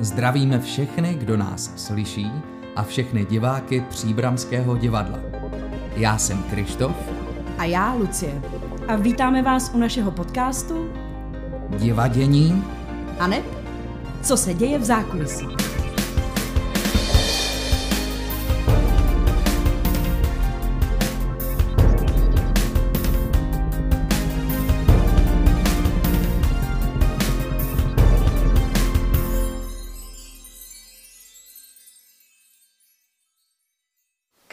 Zdravíme všechny, kdo nás slyší a všechny diváky Příbramského divadla. Já jsem Krištof. A já Lucie. A vítáme vás u našeho podcastu Divadění a ne, co se děje v zákulisí.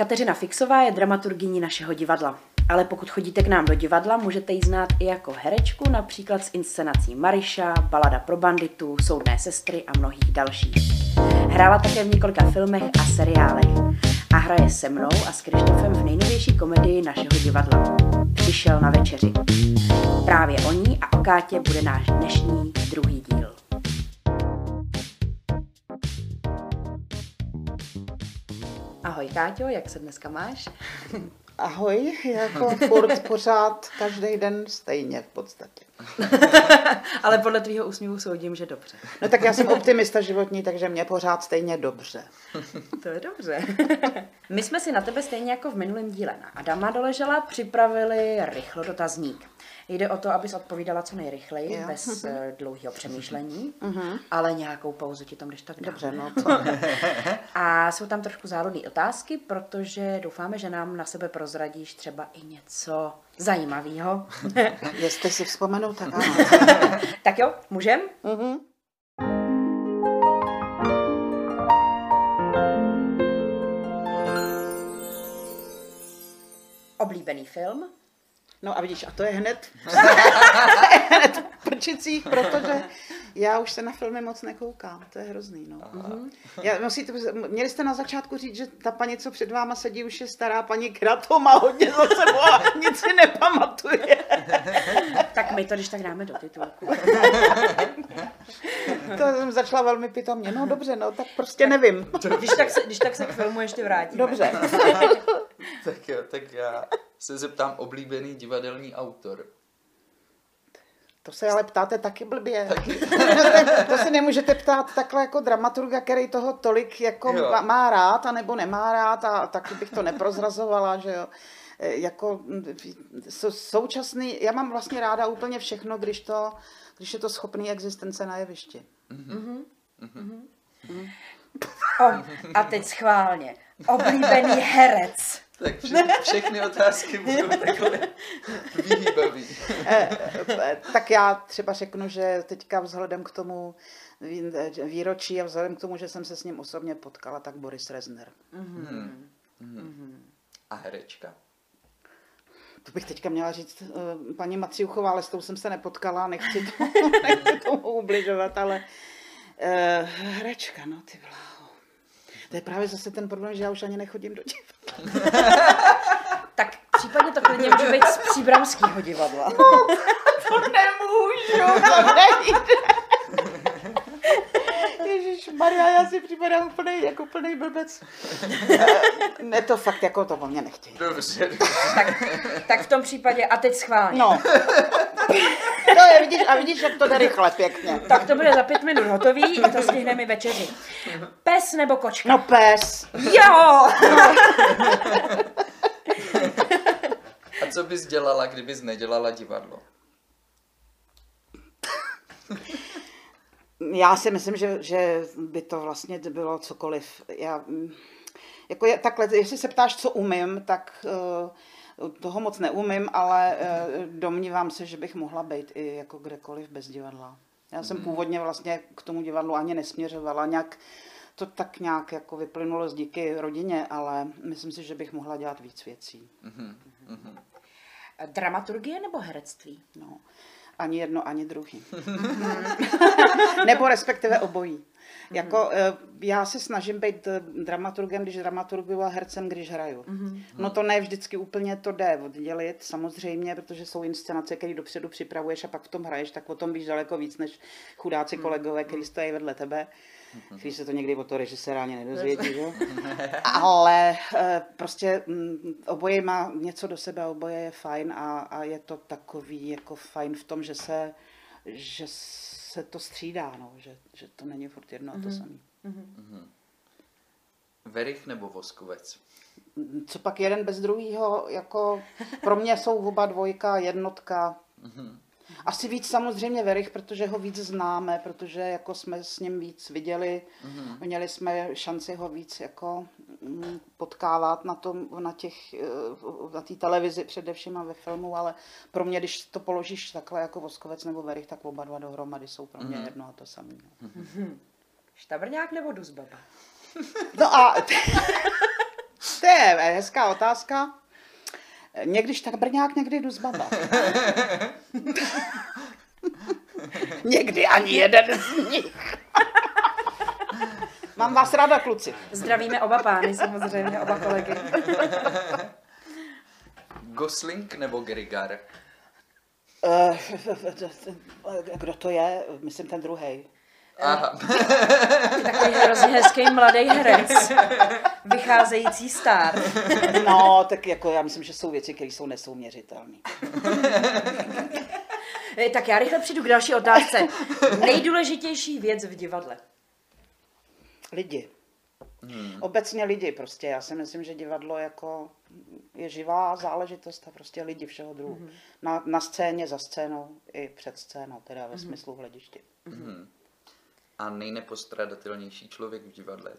Kateřina Fixová je dramaturgyní našeho divadla. Ale pokud chodíte k nám do divadla, můžete ji znát i jako herečku, například s inscenací Mariša, Balada pro banditu, Soudné sestry a mnohých dalších. Hrála také v několika filmech a seriálech a hraje se mnou a s Krištofem v nejnovější komedii našeho divadla. Přišel na večeři. Právě o ní a o Kátě bude náš dnešní druhý díl. Ahoj Káťo, jak se dneska máš? Ahoj, jako furt pořád, každý den stejně v podstatě. Ale podle tvýho úsměvu soudím, že dobře. No tak já jsem optimista životní, takže mě pořád stejně dobře. To je dobře. My jsme si na tebe stejně jako v minulém díle na Adama doležela připravili rychlo dotazník. Jde o to, abys odpovídala co nejrychleji, Jo. bez eh, dlouhého přemýšlení, ale nějakou pauzu ti tam když tak dáme. Dobře, no co? A jsou tam trošku záludné otázky, protože doufáme, že nám na sebe prozradíš třeba i něco zajímavého. Jestli si vzpomenu, tak ano. tak jo, můžem? Mhm. Oblíbený film? No a vidíš, a to je hned, hned v prčicích, protože já už se na filmy moc nekoukám, to je hrozný, no. Mhm. Já, musíte, měli jste na začátku říct, že ta paní, co před váma sedí, už je stará paní, která to má hodně za sebou a nic si nepamatuje. Tak my to když tak dáme do titulku. To jsem začala velmi pitomně. No dobře, no tak prostě nevím. Když tak se, když tak se k filmu ještě vrátíme. Dobře. Tak jo, tak já se zeptám oblíbený divadelní autor. To se ale ptáte taky blbě. to se nemůžete ptát takhle jako dramaturga, který toho tolik jako Jo. má- rád, anebo nemá rád a taky bych to neprozrazovala, že jo. E, Jako sou- současný, já mám vlastně ráda úplně všechno, když to, když je to schopný existence na jevišti. O, a teď schválně. Oblíbený herec. Tak vše, všechny otázky budou takhle vyhýbavý. E, tak já třeba řeknu, že teďka vzhledem k tomu vý- výročí a vzhledem k tomu, že jsem se s ním osobně potkala, tak Boris Rezner. A herečka. To bych teďka měla říct eh, paní Maciuchová, ale s tou jsem se nepotkala, nechci, to, nechci tomu ubližovat, ale uh, herečka, no ty bláho. To je právě zase ten problém, že já už ani nechodím do divadla. Tak případně to klidně může být z příbramského divadla. To nemůžu, to nejde. Ježíš Maria, já si připadám úplnej, jako plný blbec. Eh, ne, to fakt jako to po mně nechtějí. Dobře, dobře. Tak v tom případě, a teď schválně. No. To je, vidíš, a vidíš, jak to jde rychle, pěkně. Tak to bude za pět minut hotový a to stihneme i večeři. Pes nebo kočka? No pes. Jo! A co bys dělala, kdybys nedělala divadlo? Já si myslím, že, že by to vlastně bylo cokoliv. Já, mm, jako je, takhle, jestli se ptáš, co umím, tak uh, toho moc neumím, ale uh, domnívám se, že bych mohla být i jako kdekoliv bez divadla. Já jsem původně vlastně k tomu divadlu ani nesměřovala, nějak to tak nějak jako vyplynulo z díky rodině, ale myslím si, že bych mohla dělat víc věcí. Dramaturgie nebo herectví? No, ani jedno, ani druhý. Nebo respektive obojí. Jako, eh, já se snažím být eh, dramaturgem, když dramaturguju a hercem, když hraju. No to ne vždycky úplně to jde oddělit, samozřejmě, protože jsou inscenace, které dopředu připravuješ a pak v tom hraješ, tak o tom víš daleko víc než chudáci kolegové, kteří stojí vedle tebe. Když se to někdy od toho režiséra ani nedozvědí, že? Ale eh, prostě mm, oboje má něco do sebe, oboje je fajn a, a je to takový jako fajn v tom, že se že se to střídá, no, že, že to není furt jedno a to samé. Verich nebo Voskovec? Co pak jeden bez druhého, jako pro mě jsou oba dvojka, jednotka. Asi víc samozřejmě Verich, protože ho víc známe, protože jako jsme s ním víc viděli, měli jsme šanci ho víc jako mm, potkávat na tom, na těch, eh, na té televizi především a ve filmu, ale pro mě, když to položíš takhle jako Voskovec nebo Verich, tak oba dva dohromady jsou pro mě jedno a to samé. No. Štabrňák nebo Duzbaba? No a to je hezká otázka. Někdy štabrňák, někdy duzbaba. někdy ani jeden z nich. Mám vás ráda, kluci. Zdravíme oba pány, samozřejmě, oba kolegy. Gosling nebo Grigar? Eh, Kdo to je? Myslím ten druhý. Aha. Takový hrozně hezký mladý herec. Vycházející star. No, tak jako já myslím, že jsou věci, které jsou nesouměřitelné. Eh, Tak já rychle přijdu k další otázce. Nejdůležitější věc v divadle. Lidi. Hmm. Obecně lidi prostě. Já si myslím, že divadlo jako je živá záležitost a prostě lidi všeho druhu. Hmm. Na, na scéně, za scénou i před scénou, teda ve hmm. smyslu hledišti. A nejnepostradatelnější člověk v divadle?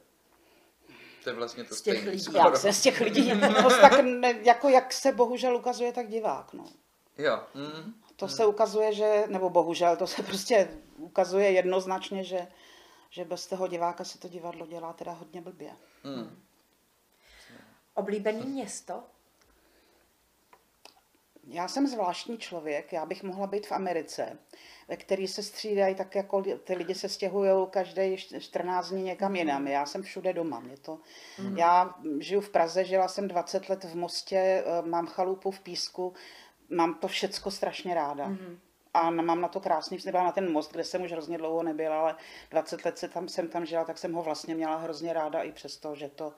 To je vlastně to Z těch lidí. skoro. Já se z těch lidí, no, tak ne, jako jak se bohužel ukazuje, tak divák. No. Jo. Mm. To se ukazuje, že, nebo bohužel, to se prostě ukazuje jednoznačně, že, že bez toho diváka se to divadlo dělá teda hodně blbě. Mm. Oblíbený město? Já jsem zvláštní člověk, já bych mohla být v Americe, ve který se střídají tak jako ty lidi se stěhují každý 14 dní někam jinam. Já jsem všude doma. Mě to, Já žiju v Praze, žila jsem 20 let v Mostě, eh, mám chalupu v Písku, mám to všecko strašně ráda. A na- mám na to krásný. Byla na ten most, kde jsem už hrozně dlouho nebyla, ale 20 let se tam, jsem tam žila, tak jsem ho vlastně měla hrozně ráda i přesto, že to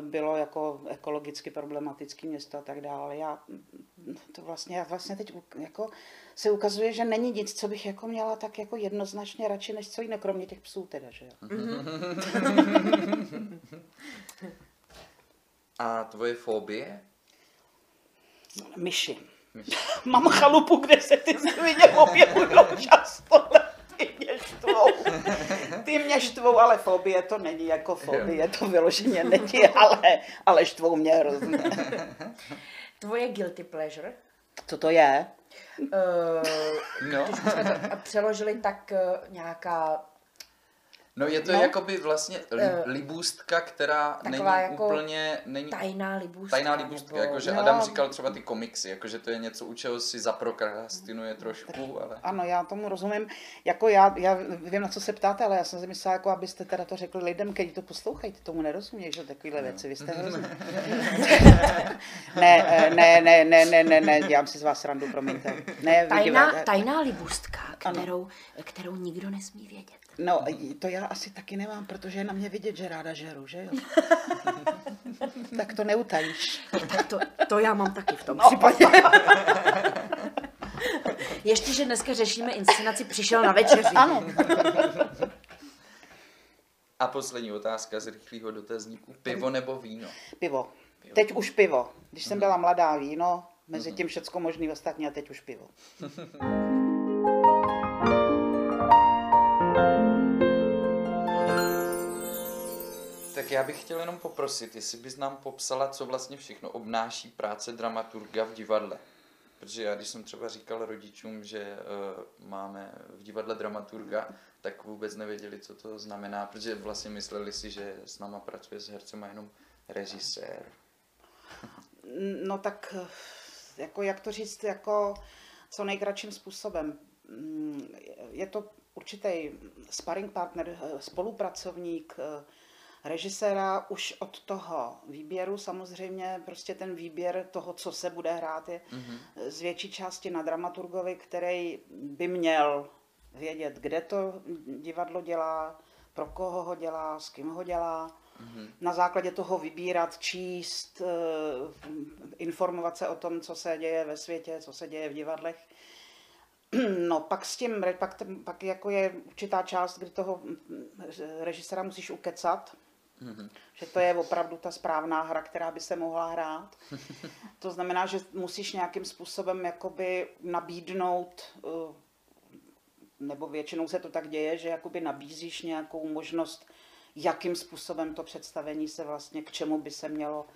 bylo jako ekologicky problematické město a tak dále. Já to vlastně, já vlastně teď jako se ukazuje, že není nic, co bych jako měla tak jako jednoznačně radši, než co jiné, kromě těch psů teda, že jo. A tvoje fobie? Myši. Mám chalupu, kde se ty svině objevují často, štvou. Ty mě štvou, ale fobie to není jako fobie, to vyloženě není, ale, ale štvou mě hrozně. Tvoje guilty pleasure? Co to je? Uh, No. když jsme to přeložili, tak uh, nějaká No je to No. no. jakoby vlastně li, Eh, libůstka, která taková není jako úplně, není tajná libůstka. tajná libůstka, nebo- jakože No. Adam říkal třeba ty komiksy, jakože to je něco, u čeho si zaprokrastinuje trošku, ale... Ano, já tomu rozumím. Jako já, já vím, na co se ptáte, ale já jsem si myslela, jako abyste teda to řekli lidem, kteří to poslouchají, ty tomu nerozumějí, že takovéhle věci, vy jste hrozný. ne, eh, ne, ne, ne, ne, ne, ne, dělám si z vás srandu, promiňte. Ne, Tajná, vidíte, tajná libůstka, kterou, kterou nikdo nesmí vědět. No, to já asi taky nemám, protože je na mě vidět, že ráda žeru, že jo? tak to neutajíš. Tak to, to já mám taky v tom No. případě. Ještě, že dneska řešíme inscenaci Přišel na večeři. Ano. A poslední otázka z rychlého dotazníku. Pivo nebo víno? Pivo. Teď už pivo. Když jsem byla mladá víno, mezi tím všecko možný ostatní a teď už pivo. Tak já bych chtěl jenom poprosit, jestli bys nám popsala, co vlastně všechno obnáší práce dramaturga v divadle. Protože já, když jsem třeba říkal rodičům, že uh, máme v divadle dramaturga, tak vůbec nevěděli, co to znamená, protože vlastně mysleli si, že s náma pracuje s hercem a jenom režisér. No tak, eh, jako jak to říct, jako co nejkratším způsobem. Mm, Je to určitý sparring partner, eh, spolupracovník, režiséra už od toho výběru samozřejmě, prostě ten výběr toho, co se bude hrát, je mm-hmm. z větší části na dramaturgovi, který by měl vědět, kde to divadlo dělá, pro koho ho dělá, s kým ho dělá. Mm-hmm. Na základě toho vybírat, číst, eh, informovat se o tom, co se děje ve světě, co se děje v divadlech. No, pak s tím, pak, pak jako je určitá část, kdy toho mm, režisera musíš ukecat, mm-hmm. že to je opravdu ta správná hra, která by se mohla hrát. to znamená, že musíš nějakým způsobem jakoby nabídnout, eh, nebo většinou se to tak děje, že jakoby nabízíš nějakou možnost, jakým způsobem to představení se vlastně, k čemu by se mělo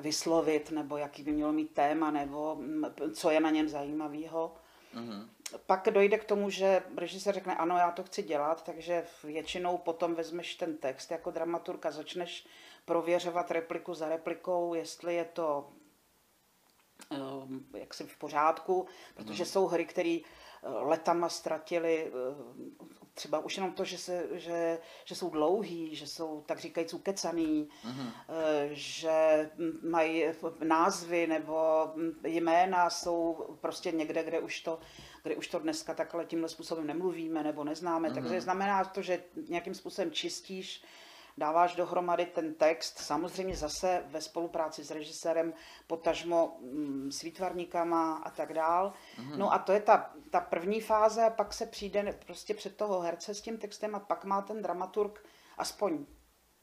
vyslovit, nebo jaký by mělo mít téma, nebo mm, co je na něm zajímavého. Mm-hmm. Pak dojde k tomu, že režisér řekne, ano, já to chci dělat, takže většinou potom vezmeš ten text jako dramaturka, začneš prověřovat repliku za replikou, jestli je to um, jaksi v pořádku, protože mm. jsou hry, které uh, letama ztratili uh, třeba už jenom to, že, se, že, že jsou dlouhý, že jsou tak říkajíc ukecaný, mm-hmm. že mají názvy nebo jména jsou prostě někde, kde už to, kde už to dneska takhle tímhle způsobem nemluvíme nebo neznáme. Mm-hmm. Takže znamená to, že nějakým způsobem čistíš dáváš dohromady ten text, samozřejmě zase ve spolupráci s režisérem, potažmo mm, s výtvarníkama a tak dál. Mm-hmm. No a to je ta, ta první fáze pak se přijde prostě před toho herce s tím textem a pak má ten dramaturg, aspoň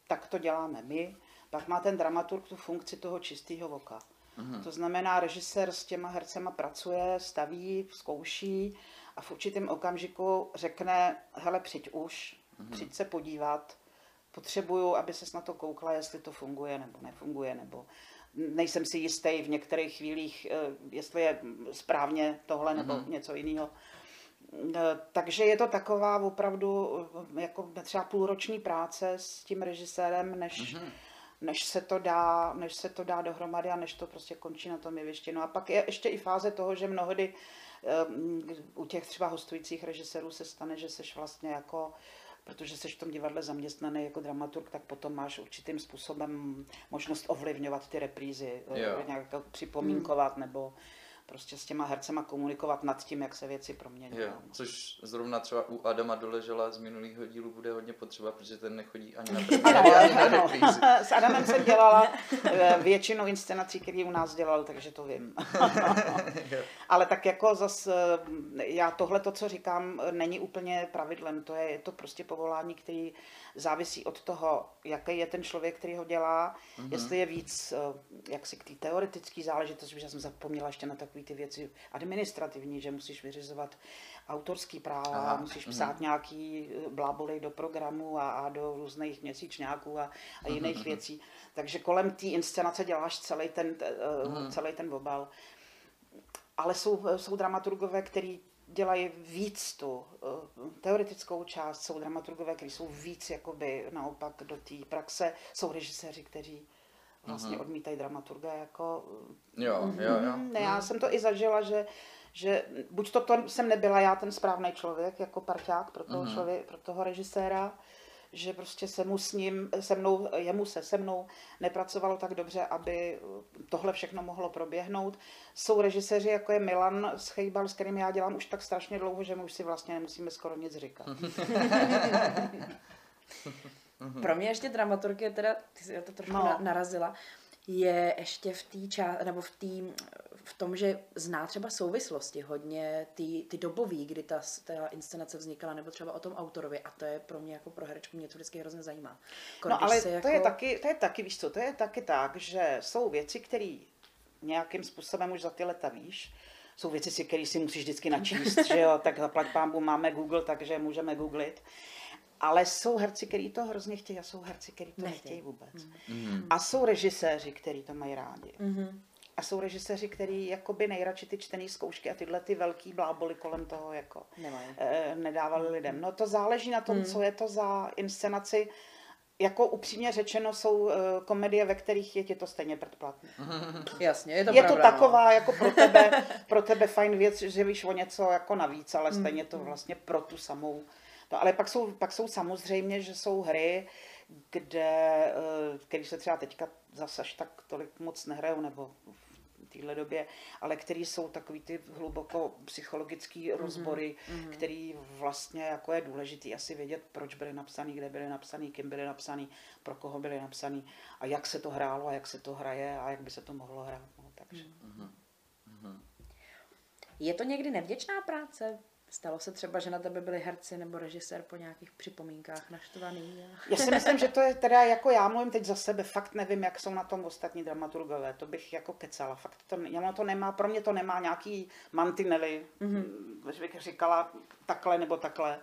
tak to děláme my, pak má ten dramaturg tu funkci toho čistého voka. Mm-hmm. To znamená, režisér s těma hercema pracuje, staví, zkouší a v určitém okamžiku řekne, hele, přijď už, mm-hmm. přijď se podívat, potřebuju, aby se na to koukla, jestli to funguje nebo nefunguje, nebo nejsem si jistý v některých chvílích, eh, jestli je správně tohle nebo mm-hmm. něco jiného. Eh, takže je to taková opravdu eh, jako třeba půlroční práce s tím režisérem, než, mm-hmm. Než, se to dá, než se to dá dohromady a než to prostě končí na tom jevišti. No a pak je ještě i fáze toho, že mnohdy u těch třeba hostujících režisérů se stane, že seš vlastně jako protože jsi v tom divadle zaměstnaný jako dramaturg, tak potom máš určitým způsobem možnost ovlivňovat ty reprízy, jo. nějak připomínkovat hmm. nebo prostě s těma hercema komunikovat nad tím, jak se věci promění. Jo, no. což zrovna třeba u Adama Doležela z minulého dílu bude hodně potřeba, protože ten nechodí ani na premiéry, ani na reprízy. S Adamem jsem dělala eh, většinu inscenací, který u nás dělal, takže to vím. Ale tak jako zas, eh, já tohle to, co říkám, není úplně pravidlem, to je, je to prostě povolání, který závisí od toho, jaký je ten člověk, který ho dělá, mm-hmm. jestli je víc, eh, jak si k té teoretické záležitosti, že jsem zapomněla ještě na takové ty věci administrativní, že musíš vyřizovat autorský práva, Aha, musíš mm-hmm. psát nějaký eh, bláboly do programu a, a do různých měsíčňáků a, a jiných mm-hmm. věcí. Takže kolem té inscenace děláš celý ten, mm-hmm. celý ten obal. Ale jsou, jsou dramaturgové, který dělají víc tu uh, teoretickou část, jsou dramaturgové, kteří jsou víc jakoby naopak do té praxe, jsou režiséři, kteří vlastně uh-huh. odmítají dramaturga jako... Jo, uh, jo, jo. Ne, já jsem to i zažila, že, že buď to, to jsem nebyla já ten správný člověk jako parťák pro toho, uh-huh. člověk, pro toho režiséra, že prostě se mu s ním, se mnou, jemu se se mnou nepracovalo tak dobře, aby tohle všechno mohlo proběhnout. Jsou režiséři, jako je Milan Schejbal, s kterým já dělám už tak strašně dlouho, že my už si vlastně nemusíme skoro nic říkat. Pro mě ještě dramaturg je teda, ty jsi to trošku no. narazila, je ještě v té ča- nebo v, tý, v tom, že zná třeba souvislosti hodně ty, ty dobový, kdy ta, ta inscenace vznikala, nebo třeba o tom autorovi a to je pro mě jako pro herečku, mě to vždycky hrozně zajímá. Kor, no ale to, jako... je taky, to je taky, víš co, to je taky tak, že jsou věci, které nějakým způsobem už za ty leta víš, jsou věci, které si musíš vždycky načíst, že jo, tak zaplať pámbu máme Google, takže můžeme googlit. Ale jsou herci, kteří to hrozně chtějí a jsou herci, kteří to nechtějí, nechtějí vůbec. Mm. A jsou režiséři, kteří to mají rádi. Mm. A jsou režiséři, kteří jakoby nejradši ty čtený zkoušky a tyhle ty velký bláboli kolem toho jako e, nedávali mm. lidem. No to záleží na tom, mm. co je to za inscenaci. Jako upřímně řečeno jsou uh, komedie, ve kterých je ti to stejně předplatné. Jasně, je to Je pravda, to taková no. jako pro tebe, pro tebe fajn věc, že víš o něco jako navíc, ale stejně to vlastně pro tu samou No ale pak jsou, pak jsou samozřejmě, že jsou hry, kde, eh, které se třeba teďka zase až tak tolik moc nehrajou, nebo v téhle době, ale který jsou takový ty hluboko psychologický mm-hmm. rozbory, mm-hmm. který vlastně jako je důležitý asi vědět, proč byly napsaný, kde byly napsaný, kým byly napsaný, pro koho byly napsaný a jak se to hrálo a jak se to hraje a jak by se to mohlo hrát. No, takže. Mm-hmm. Je to někdy nevděčná práce? Stalo se třeba, že na tebe byli herci nebo režisér po nějakých připomínkách naštvaný? A... Já si myslím, že to je teda jako já mluvím teď za sebe, fakt nevím, jak jsou na tom ostatní dramaturgové, to bych jako kecala, fakt to, já to nemá, pro mě to nemá nějaký mantinely, mm-hmm. že bych říkala takhle nebo takhle.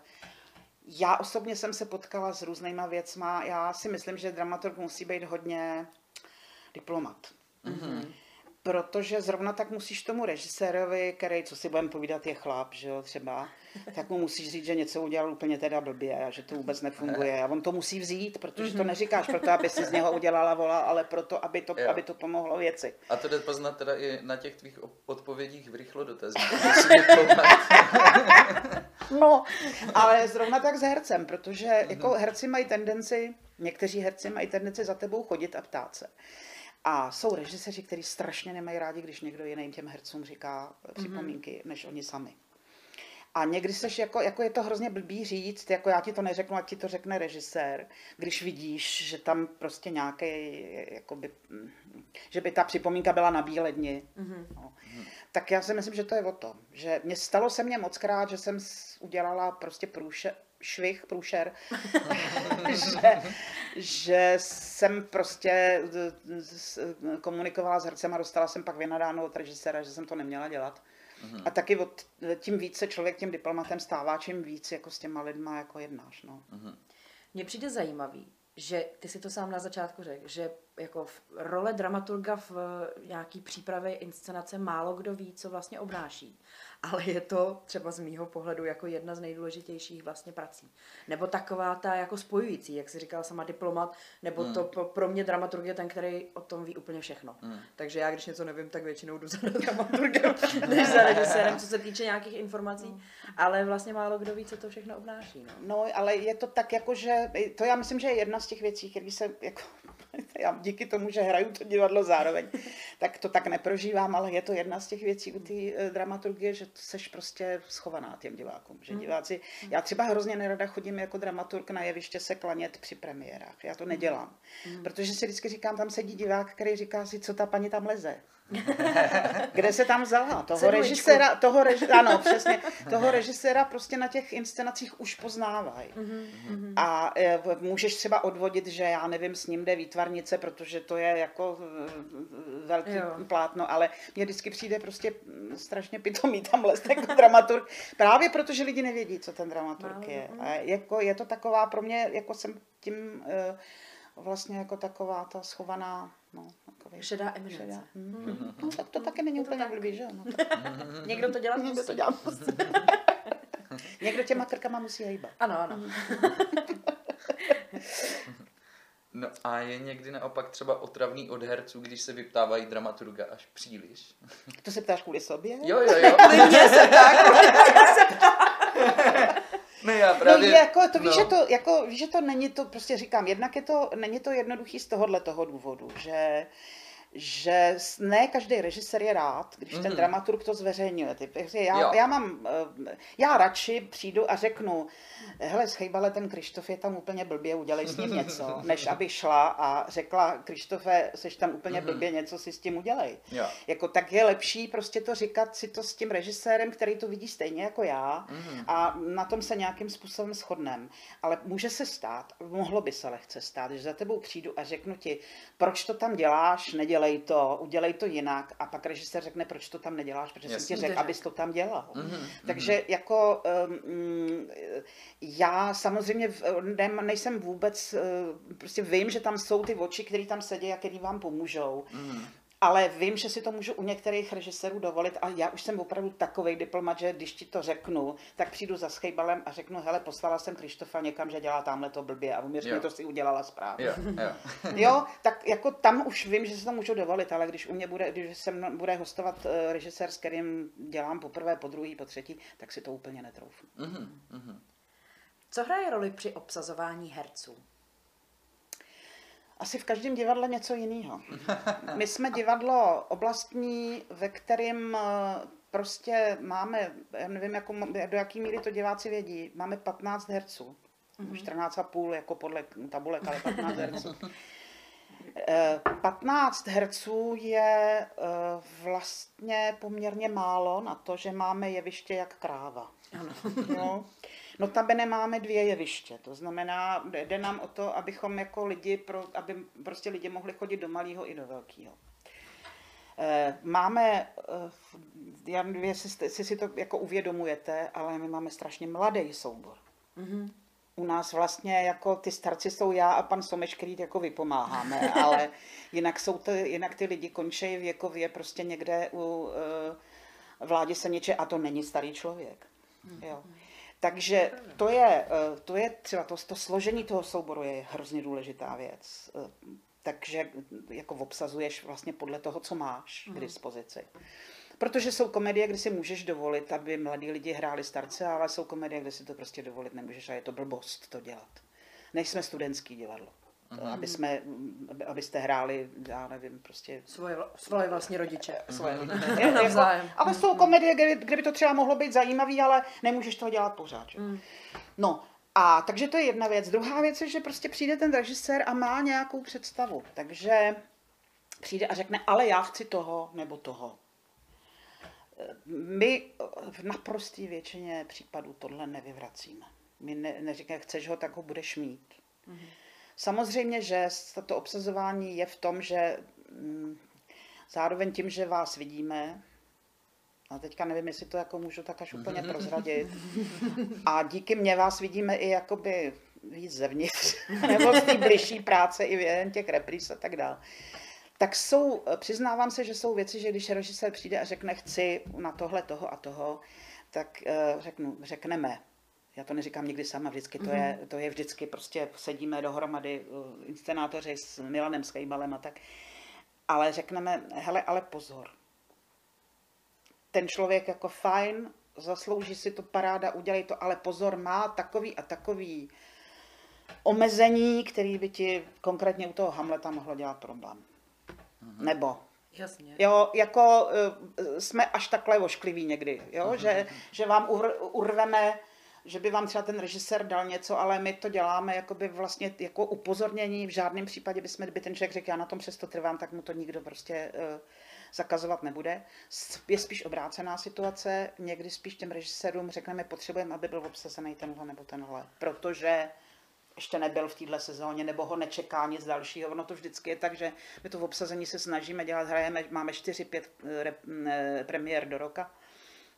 Já osobně jsem se potkala s různýma věcma, já si myslím, že dramaturg musí být hodně diplomat. Mm-hmm protože zrovna tak musíš tomu režisérovi, který, co si budeme povídat, je chlap, že jo, třeba, tak mu musíš říct, že něco udělal úplně teda blbě a že to vůbec nefunguje. A on to musí vzít, protože to mhm. neříkáš proto, aby si z něho udělala vola, ale proto, aby to, aby to pomohlo věci. A to jde poznat teda i na těch tvých odpovědích v rychlo dotazích. no, ale zrovna tak s hercem, protože jako herci mají tendenci, někteří herci mají tendenci za tebou chodit a ptát se. A jsou režiséři, kteří strašně nemají rádi, když někdo jiný těm hercům říká eh, připomínky, mm-hmm. než oni sami. A někdy seš jako, jako je to hrozně blbý říct, jako já ti to neřeknu, a ti to řekne režisér, když vidíš, že tam prostě nějaký, jakoby, že by ta připomínka byla na bíledni. Mm-hmm. No. Tak já si myslím, že to je o to, že mě stalo se mně moc krát, že jsem udělala prostě průše, švih, průšer, že, že jsem prostě komunikovala s hercem a dostala jsem pak vynadáno od režiséra, že jsem to neměla dělat. Mm-hmm. A taky od, tím víc se člověk tím diplomatem stává, čím víc jako s těma lidma jako jednáš. No. Mm-hmm. Mně přijde zajímavý, že ty si to sám na začátku řekl, že jako v role dramaturga v nějaký přípravě inscenace málo kdo ví, co vlastně obnáší ale je to třeba z mýho pohledu jako jedna z nejdůležitějších vlastně prací. Nebo taková ta jako spojující, jak si říkala sama diplomat, nebo hmm. to pro mě dramaturg je ten, který o tom ví úplně všechno. Hmm. Takže já, když něco nevím, tak většinou jdu za dramaturgem, než za režisérem, co se týče nějakých informací, hmm. ale vlastně málo kdo ví, co to všechno obnáší. No. no, ale je to tak jako, že to já myslím, že je jedna z těch věcí, které se jako já díky tomu, že hraju to divadlo zároveň, tak to tak neprožívám, ale je to jedna z těch věcí u té uh, dramaturgie, že seš prostě schovaná těm divákům. Že mm. diváci, já třeba hrozně nerada chodím jako dramaturg na jeviště se klanět při premiérách. Já to mm. nedělám. Mm. Protože si vždycky říkám, tam sedí divák, který říká si, co ta paní tam leze. Kde se tam vzala? Toho režiséra, toho reži, ano, přesně, toho režiséra prostě na těch inscenacích už poznávají. Mm-hmm. A e, můžeš třeba odvodit, že já nevím, s ním jde výtvarnice, protože to je jako e, velký jo. plátno, ale mně vždycky přijde prostě strašně pitomý tam jako dramaturg, právě protože lidi nevědí, co ten dramaturg no, je. A jako, je to taková pro mě, jako jsem tím e, vlastně jako taková ta schovaná No, takový. Šedá eminence. Šedá. Mm. No, tak to taky není úplně blbý, že jo? No, Někdo to dělá Někdo to dělá Někdo těma krkama musí hýbat. Ano, ano. No a je někdy naopak třeba otravný od herců, když se vyptávají dramaturga až příliš? To se ptáš kvůli sobě? Jo, jo, jo. Mně se tak. Ne, já právě... No, jako, to víš, no. že to, jako, víš, že to není to, prostě říkám, jednak je to, není to jednoduchý z tohohle toho důvodu, že že ne každý režisér je rád, když mm-hmm. ten mhm. dramaturg to zveřejňuje. Já, já mám, eh, já radši přijdu a řeknu, hele, schejbale, ten Krištof je tam úplně blbě, udělej s ním něco, než aby šla a řekla, Krištofe, seš tam úplně mm-hmm. blbě, něco si s tím udělej. Jo. Jako tak je lepší prostě to říkat si to s tím režisérem, který to vidí stejně jako já mm-hmm. a na tom se nějakým způsobem shodnem. Ale může se stát, mohlo by se lehce stát, že za tebou přijdu a řeknu ti, proč to tam děláš, nedělej to, udělej to jinak a pak režisér řekne, proč to tam neděláš, protože Jasně, jsem ti řekl, abys to tam dělal. Mm-hmm. Takže jako um, já samozřejmě ne, nejsem vůbec, eh, prostě vím, že tam jsou ty oči, které tam sedí a které vám pomůžou. Mm. Ale vím, že si to můžu u některých režisérů dovolit a já už jsem opravdu takový diplomat, že když ti to řeknu, tak přijdu za schejbalem a řeknu, hele, poslala jsem Krištofa někam, že dělá tamhle to blbě a uměř mi to si udělala správně. Jo, jo. jo, tak jako tam už vím, že si to můžu dovolit, ale když u mě bude, když se bude hostovat uh, režisér, s kterým dělám poprvé, po druhý, po třetí, tak si to úplně netroufnu. Mm-hmm. Co hraje roli při obsazování herců? Asi v každém divadle něco jiného. My jsme divadlo oblastní, ve kterém eh, prostě máme, já nevím, jako, do jaký míry to diváci vědí, máme 15 herců. Mm-hmm. 14 a půl, jako podle tabulek, ale 15 herců. 15 herců je eh, vlastně poměrně málo na to, že máme jeviště jak kráva. Ano. No, no tam nemáme dvě jeviště, to znamená, jde nám o to, abychom jako lidi, pro, aby prostě lidi mohli chodit do malého i do velkého. Eh, máme, já nevím, jestli si to jako uvědomujete, ale my máme strašně mladý soubor. Mm-hmm u nás vlastně jako ty starci jsou já a pan Someš, který jako vypomáháme, ale jinak, jsou ty, jinak ty lidi končí věkově prostě někde u uh, vládě se něče a to není starý člověk. Jo. Takže to je, uh, to je třeba to, to složení toho souboru je hrozně důležitá věc. Uh, takže jako obsazuješ vlastně podle toho, co máš k dispozici. Protože jsou komedie, kde si můžeš dovolit, aby mladí lidi hráli starce, ale jsou komedie, kde si to prostě dovolit nemůžeš a je to blbost to dělat. Než jsme studentský divadlo. Uh-huh. Aby jsme, abyste hráli, já nevím, prostě... Svoje, svoje vlastně rodiče. Svoje jako, ale jsou komedie, kde, kde by to třeba mohlo být zajímavý, ale nemůžeš to dělat pořád. Že? Mm. No, a takže to je jedna věc. Druhá věc je, že prostě přijde ten režisér a má nějakou představu. Takže přijde a řekne, ale já chci toho nebo toho. My v naprosté většině případů tohle nevyvracíme. My ne, neříkáme, chceš ho, tak ho budeš mít. Mm-hmm. Samozřejmě, že to obsazování je v tom, že mm, zároveň tím, že vás vidíme, a teďka nevím, jestli to jako můžu tak až úplně prozradit, a díky mně vás vidíme i jakoby víc zevnitř, nebo z té bližší práce i v těch repríz a tak dále tak jsou, přiznávám se, že jsou věci, že když režisér přijde a řekne chci na tohle, toho a toho, tak uh, řeknu, řekneme. Já to neříkám nikdy sama, vždycky to, je, mhm. to je vždycky, prostě sedíme dohromady, uh, inscenátoři s Milanem Skejbalem a tak. Ale řekneme, hele, ale pozor. Ten člověk jako fajn, zaslouží si to paráda, udělej to, ale pozor, má takový a takový omezení, který by ti konkrétně u toho Hamleta mohlo dělat problém. Mm-hmm. Nebo Jasně. Jo, jako uh, jsme až takhle oškliví někdy, jo, mm-hmm. že, že vám ur, urveme, že by vám třeba ten režisér dal něco, ale my to děláme jakoby vlastně jako upozornění, v žádném případě bychom, kdyby ten člověk řekl, já na tom přesto trvám, tak mu to nikdo prostě uh, zakazovat nebude. Je spíš obrácená situace, někdy spíš těm režisérům řekneme, potřebujeme, aby byl obsazený tenhle nebo tenhle, protože ještě nebyl v téhle sezóně, nebo ho nečeká nic dalšího. Ono to vždycky je tak, že my to v obsazení se snažíme dělat, hrajeme, máme 4-5 eh, eh, premiér do roka,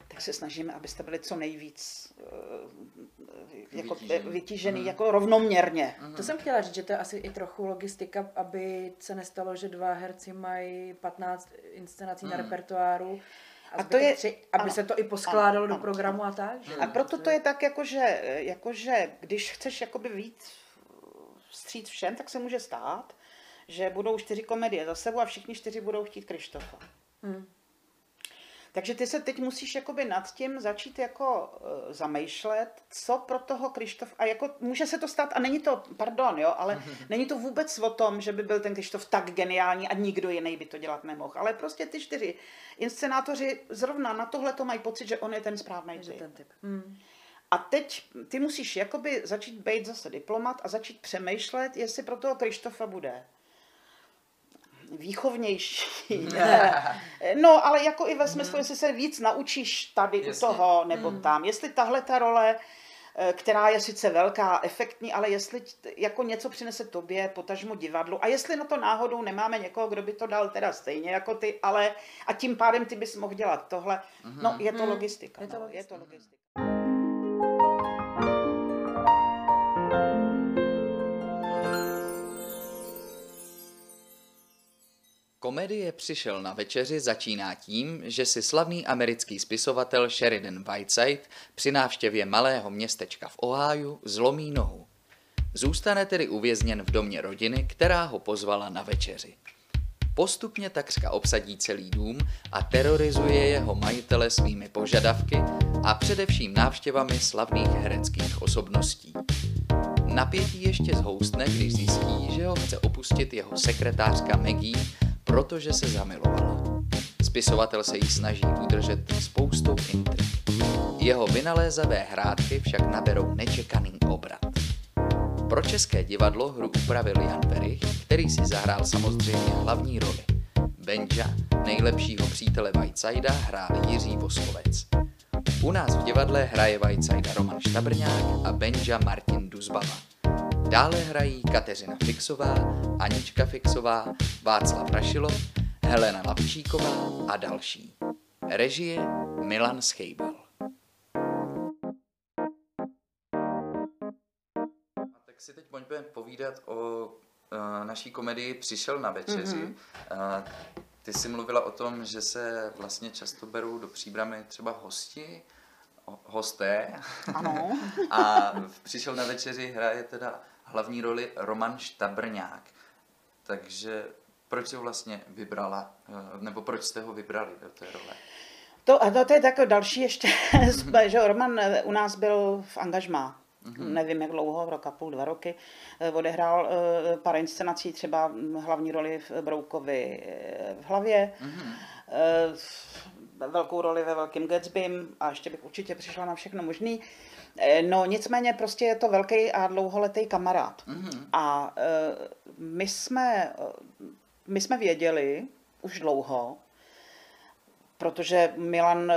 tak se snažíme, abyste byli co nejvíc uh, jako vytížený, vytížený uh jako rovnoměrně. uh To jsem chtěla říct, že to je asi i trochu logistika, aby se nestalo, že dva herci mají 15 inscenací uh na repertoáru a, a to je, tři, aby ano, se to i poskládalo ano, do programu ano. a tak. Že? A proto to je tak, jakože, jakože když chceš jakoby víc vstříc všem, tak se může stát, že budou čtyři komedie za sebou a všichni čtyři budou chtít Krištofa. Hmm. Takže ty se teď musíš jakoby nad tím začít jako uh, zamýšlet, co pro toho Krištof, a jako může se to stát, a není to, pardon, jo, ale není to vůbec o tom, že by byl ten Krištof tak geniální a nikdo jiný by to dělat nemohl, ale prostě ty čtyři inscenátoři zrovna na tohle to mají pocit, že on je ten správný typ. Ten typ. Hmm. A teď ty musíš jakoby začít být zase diplomat a začít přemýšlet, jestli pro toho Krištofa bude výchovnější. no, ale jako i ve smyslu, mhm. jestli se víc naučíš tady Jasně. u toho nebo mm. tam. Jestli tahle ta role, eh, která je sice velká, efektní, ale jestli jako něco přinese tobě, potažmu divadlu, a jestli na to náhodou nemáme někoho, kdo by to dal teda stejně jako ty, ale a tím pádem ty bys mohl dělat tohle, mm-hmm. no je to mm. logistika. Je to, no, logistika. je to logistika. Komedie Přišel na večeři začíná tím, že si slavný americký spisovatel Sheridan Whiteside při návštěvě malého městečka v Ohiu zlomí nohu. Zůstane tedy uvězněn v domě rodiny, která ho pozvala na večeři. Postupně takřka obsadí celý dům a terorizuje jeho majitele svými požadavky a především návštěvami slavných hereckých osobností. Napětí ještě zhoustne, když zjistí, že ho chce opustit jeho sekretářka Maggie protože se zamilovala. Spisovatel se jí snaží udržet spoustou intrik. Jeho vynalézavé hrádky však naberou nečekaný obrat. Pro české divadlo hru upravil Jan Verich, který si zahrál samozřejmě hlavní roli. Benja, nejlepšího přítele Vajcajda, hrál Jiří Voskovec. U nás v divadle hraje Vajcajda Roman Štabrňák a Benja Martin Duzbava. Dále hrají Kateřina Fixová, Anička Fixová, Václav Rašilov, Helena Lapčíková a další. Režie Milan Schejbal. Tak si teď pojďme povídat o uh, naší komedii Přišel na večeři. Mm-hmm. Uh, ty jsi mluvila o tom, že se vlastně často berou do příbramy třeba hosti, hosté. Ano. a Přišel na večeři hraje teda hlavní roli Roman Štabrňák. Takže proč jsi ho vlastně vybrala, eh, nebo proč jste ho vybrali do té role? To, a to, to je takové další ještě, že Roman eh, u nás byl v angažmá. Mm-hmm. Nevím, jak dlouho, rok a půl, dva roky. Eh, odehrál pár inscenací, třeba hlavní roli v Broukovi v hlavě, mm-hmm. velkou roli ve Velkým Gatsbym a ještě bych určitě přišla na všechno možný. Eh, no nicméně prostě je to velký a dlouholetý kamarád. Mm-hmm. A uh, my jsme, my jsme věděli už dlouho, protože Milan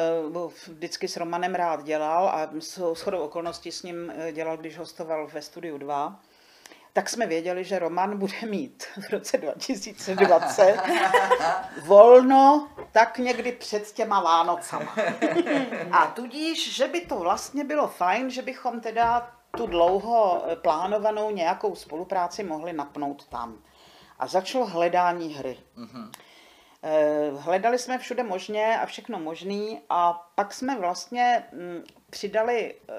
vždycky s Romanem rád dělal a s chodou okolností s ním dělal, když hostoval ve Studiu 2, tak jsme věděli, že Roman bude mít v roce 2020 volno tak někdy před těma Vánocama. A tudíž, že by to vlastně bylo fajn, že bychom teda tu dlouho plánovanou nějakou spolupráci mohli napnout tam. A začalo hledání hry. Mm-hmm. Hledali jsme všude možně a všechno možný a pak jsme vlastně mm, přidali eh,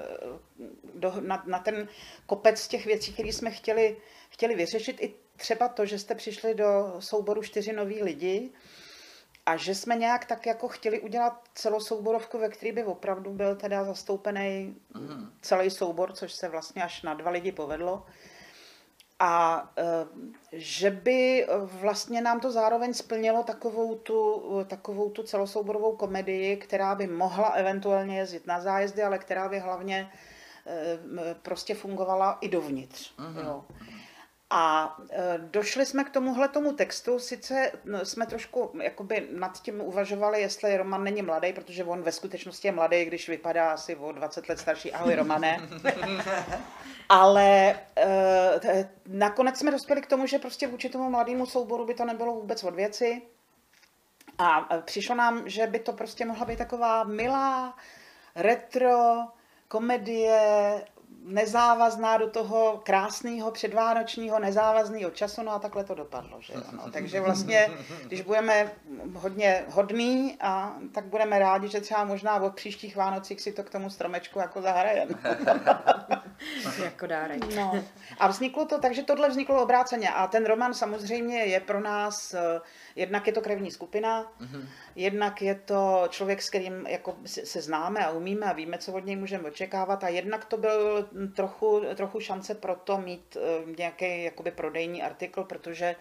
do, na, na ten kopec těch věcí, které jsme chtěli, chtěli vyřešit, i třeba to, že jste přišli do souboru čtyři noví lidi a že jsme nějak tak jako chtěli udělat celou souborovku, ve který by opravdu byl teda zastoupený mm. celý soubor, což se vlastně až na dva lidi povedlo a eh, že by vlastně nám to zároveň splnilo takovou tu, takovou tu celosouborovou komedii, která by mohla eventuálně jezdit na zájezdy, ale která by hlavně eh, prostě fungovala i dovnitř. Uh-huh. Jo. A e, došli jsme k tomuhle tomu textu, sice no, jsme trošku jakoby nad tím uvažovali, jestli Roman není mladý, protože on ve skutečnosti je mladý, když vypadá asi o 20 let starší. Ahoj Romane. Ale e, nakonec jsme dospěli k tomu, že prostě vůči tomu mladému souboru by to nebylo vůbec od věci. A e, přišlo nám, že by to prostě mohla být taková milá, retro, komedie nezávazná do toho krásného předvánočního nezávazného času, no a takhle to dopadlo. Že No. Takže vlastně, když budeme hodně hodný, a, tak budeme rádi, že třeba možná od příštích Vánocích si to k tomu stromečku jako zahrajeme. jako dárek. No. A vzniklo to, takže tohle vzniklo obráceně. A ten román samozřejmě je pro nás, eh, jednak je to krevní skupina, mm-hmm. jednak je to člověk, s kterým jako se známe a umíme a víme, co od něj můžeme očekávat. A jednak to byl trochu, trochu šance pro to mít eh, nějaký jakoby prodejní artikl, protože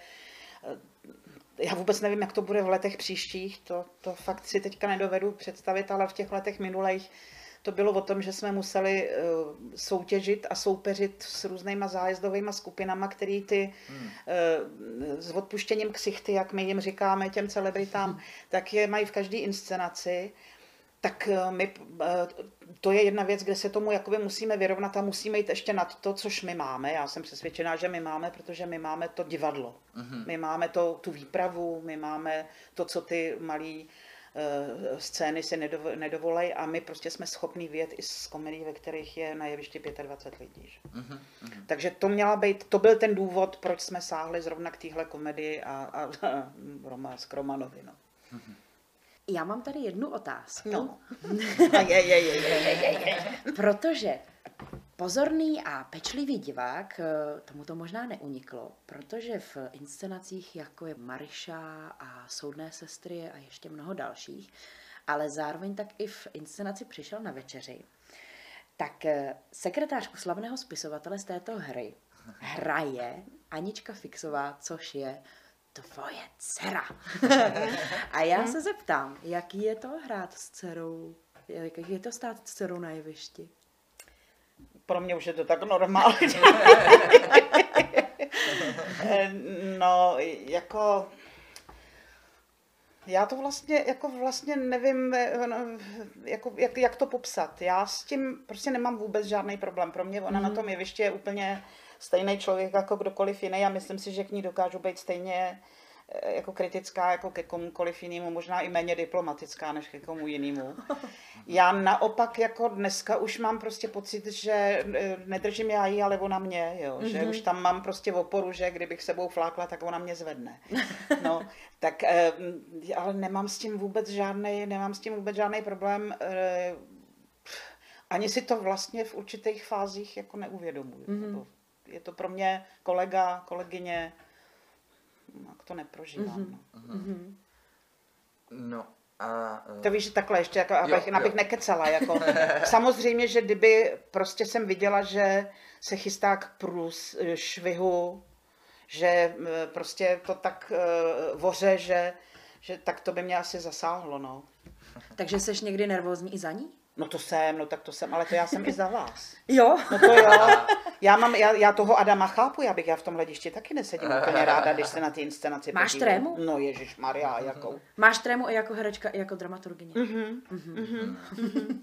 eh, já vůbec nevím, jak to bude v letech příštích, to, to fakt si teďka nedovedu představit, ale v těch letech minulých to bylo o tom, že jsme museli uh, soutěžit a soupeřit s různýma zájezdovými skupinama, který ty hmm. uh, s odpuštěním ksichty, jak my jim říkáme, těm celebritám, hmm. tak je mají v každé inscenaci tak eh, my, to je jedna věc, kde se tomu jakoby musíme vyrovnat a musíme jít ještě nad to, což my máme. Já jsem přesvědčená, že my máme, protože my máme to divadlo. Mm-hmm. My máme to, tu výpravu, my máme to, co ty malí scény si nedovolej a my prostě jsme schopní vědět i z komedií, ve kterých je na jevišti 25 lidí. Že? Mm-hmm. Takže to měla být, to byl ten důvod, proč jsme sáhli zrovna k téhle komedii a, a, a Roma z Kromanovi. No. Mm-hmm. Já mám tady jednu otázku. No. je, je, je, je, je, je. Protože pozorný a pečlivý divák eh, tomu to možná neuniklo, protože v inscenacích jako je Mariša a Soudné sestry a ještě mnoho dalších, ale zároveň tak i v inscenaci přišel na večeři, tak eh, sekretářku slavného spisovatele z této hry hraje Anička Fixová, což je tvoje dcera. a já se zeptám, jaký je to hrát s dcerou, jaký je to stát s dcerou na jevišti? Pro mě už je to tak normální. no, jako já to vlastně, jako vlastně nevím, no, jako, jak, jak, to popsat. Já s tím prostě nemám vůbec žádný problém. Pro mě ona mm. na tom jevišti je úplně stejný člověk jako kdokoliv jiný a myslím si, že k ní dokážu být stejně Eh, jako kritická jako ke komukoliv jinému, možná i méně diplomatická než ke komu jinému. Já naopak jako dneska už mám prostě pocit, že eh, nedržím já jí, ale ona mě, jo? Mm-hmm. že mhm. už tam mám prostě oporu, že kdybych sebou flákla, tak ona mě zvedne. No, tak eh, ale nemám s tím vůbec žádný, nemám s tím vůbec žádný problém. Ani si to vlastně v určitých fázích jako neuvědomuji. Mm-hmm. Je to pro mě kolega, kolegyně, jak to neprožívám. Mm-hmm. No. Mm-hmm. no a... To víš, že takhle ještě, jako, abych, jo, abych jo. nekecala. Jako. Samozřejmě, že kdyby prostě jsem viděla, že se chystá k průz, švihu, že prostě to tak uh, voře, že, že tak to by mě asi zasáhlo. No. Takže jsi někdy nervózní i za ní? No to jsem, no tak to jsem, ale to já jsem i za vás. Jo? No to jo. Já, mám, já, já toho Adama chápu, já bych já v tom hledišti taky nesedím úplně ráda, když se na ty inscenaci Máš podívám. trému? No Ježíš Maria, jakou. Máš trému i jako herečka, i jako dramaturgině. Mm-hmm. Mm-hmm. Mm-hmm.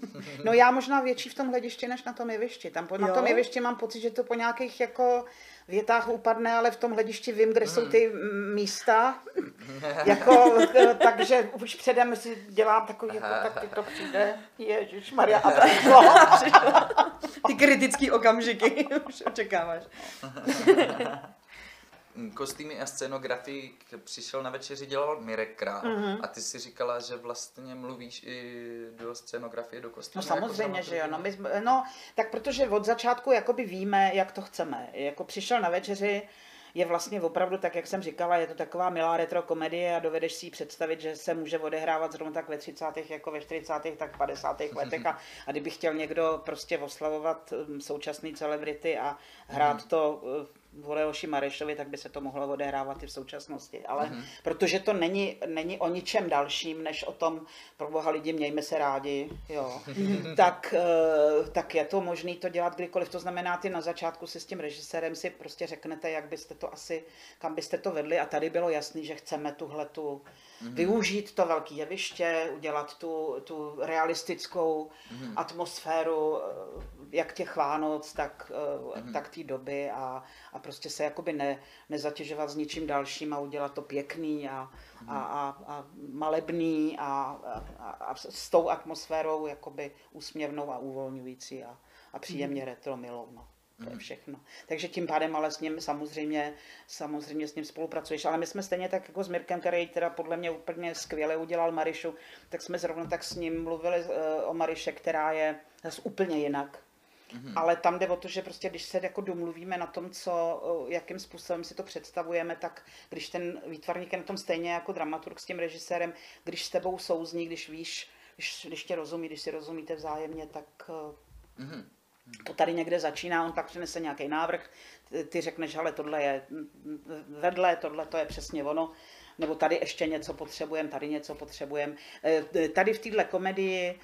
No já možná větší v tom hledišti, než na tom jevišti. Tam po, na tom jevišti mám pocit, že to po nějakých jako větách upadne, ale v tom hledišti vím, kde jsou ty místa. jako, eh, takže už předem si dělám takový, jako, tak ty to přijde. Ježíš Maria, a přišlo, Ty kritický okamžiky už očekáváš. kostýmy a scénografii přišel na večeři dělal Mirek Král mm-hmm. a ty si říkala, že vlastně mluvíš i do scénografie, do kostýmu. No jako samozřejmě, jako že jo. No, my, no, tak protože od začátku jakoby víme, jak to chceme. Jako přišel na večeři, je vlastně opravdu tak, jak jsem říkala, je to taková milá retro komedie a dovedeš si ji představit, že se může odehrávat zrovna tak ve 30. jako ve 40. tak 50. letech a, a kdyby chtěl někdo prostě oslavovat um, současné celebrity a hrát mhm. to uh, v Leoši Marešovi, tak by se to mohlo odehrávat i v současnosti. Ale mm-hmm. protože to není, není o ničem dalším, než o tom, pro boha lidi, mějme se rádi, jo, tak, eh, tak je to možné to dělat kdykoliv. To znamená, ty na začátku si s tím režisérem si prostě řeknete, jak byste to asi, kam byste to vedli a tady bylo jasný, že chceme tuhle tu, mm-hmm. využít to velké jeviště, udělat tu, tu realistickou mm-hmm. atmosféru, eh, jak těch Vánoc, tak, mm-hmm. tak té doby a, a prostě se jakoby ne, nezatěžovat s ničím dalším a udělat to pěkný a, mm-hmm. a, a, a malebný a, a, a s tou atmosférou jakoby úsměvnou a uvolňující a, a příjemně mm-hmm. retro milou. No. To je mhm. všechno. Takže tím pádem ale s ním samozřejmě, samozřejmě s ním spolupracuješ. Ale my jsme stejně tak jako s Mirkem, který teda podle mě úplně skvěle udělal Marišu, tak jsme zrovna tak s ním mluvili uh, o Mariše, která je zase úplně jinak. Mm-hmm. Ale tam jde o to, že prostě když se jako domluvíme na tom, co, jakým způsobem si to představujeme, tak když ten výtvarník je na tom stejně jako dramaturg s tím režisérem, když s tebou souzní, když víš, když, když tě rozumí, když si rozumíte vzájemně, tak mm-hmm to tady někde začíná, on pak přinese nějaký návrh, ty řekneš, ale tohle je vedle, tohle to je přesně ono, nebo tady ještě něco potřebujeme, tady něco potřebujeme. Eh, tady v této komedii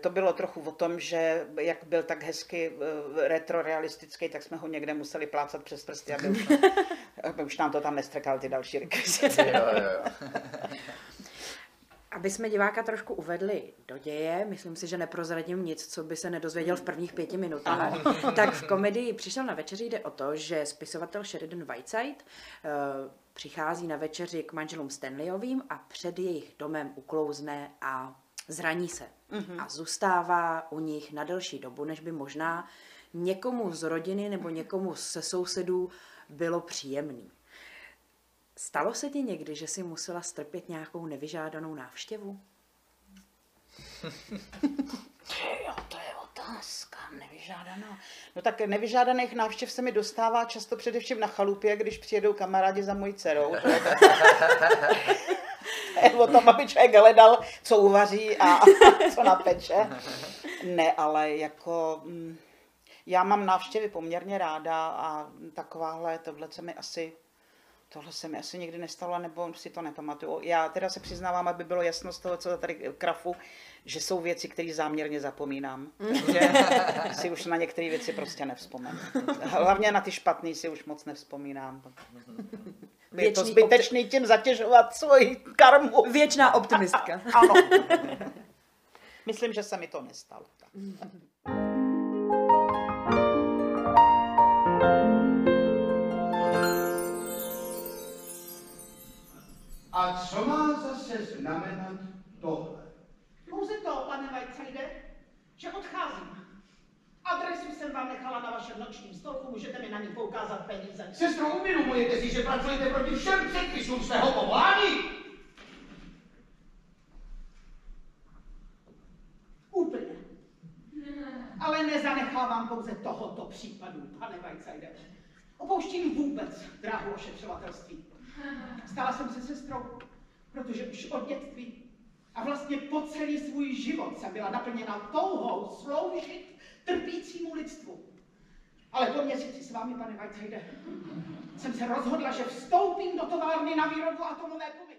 to bylo trochu o tom, že jak byl tak hezky eh, retrorealistický, tak jsme ho někde museli plácat přes prsty, aby už, aby už nám to tam nestrekal ty další rekvizity. Jo, jo. Aby jsme diváka trošku uvedli do děje, myslím si, že neprozradím nic, co by se nedozvěděl v prvních pěti minutách, tak v komedii Přišel na večeři jde o to, že spisovatel Sheridan Whiteside uh, přichází na večeři k manželům Stanleyovým a před jejich domem uklouzne a zraní se. Mm-hmm. A zůstává u nich na delší dobu, než by možná někomu z rodiny nebo někomu ze sousedů bylo příjemný. Stalo se ti někdy, že jsi musela strpět nějakou nevyžádanou návštěvu? jo, to je otázka, nevyžádaná. No tak nevyžádaných návštěv se mi dostává často především na chalupě, když přijedou kamarádi za mojí dcerou. o tom, aby člověk hledal, co uvaří a co napeče. Ne, ale jako... Mm, já mám návštěvy poměrně ráda a takováhle, tohle se mi asi Tohle se mi asi nikdy nestalo, nebo si to nepamatuju. Já teda se přiznávám, aby bylo jasno z toho, co tady krafu, že jsou věci, které záměrně zapomínám. Takže si už na některé věci prostě nevzpomenu. Hlavně na ty špatné si už moc nevzpomínám. Je to zbytečný tím zatěžovat svoji karmu. Věčná optimistka. ano. Myslím, že se mi to nestalo. A co má zase znamenat tohle? Pouze to, pane Weizsäide, že odcházím. Adresu jsem vám nechala na vašem nočním stolku, můžete mi na ní poukázat peníze. Sestro, uvědomujete si, že pracujete proti všem předpisům svého povolání? Úplně. Ale nezanechávám pouze tohoto případu, pane Weizsäide. Opouštím vůbec dráhu ošetřovatelství. Stala jsem se sestrou, protože už od dětství a vlastně po celý svůj život jsem byla naplněna touhou sloužit trpícímu lidstvu. Ale po měsíci s vámi, pane Weizsäde, jsem se rozhodla, že vstoupím do továrny na výrobu atomové gumy.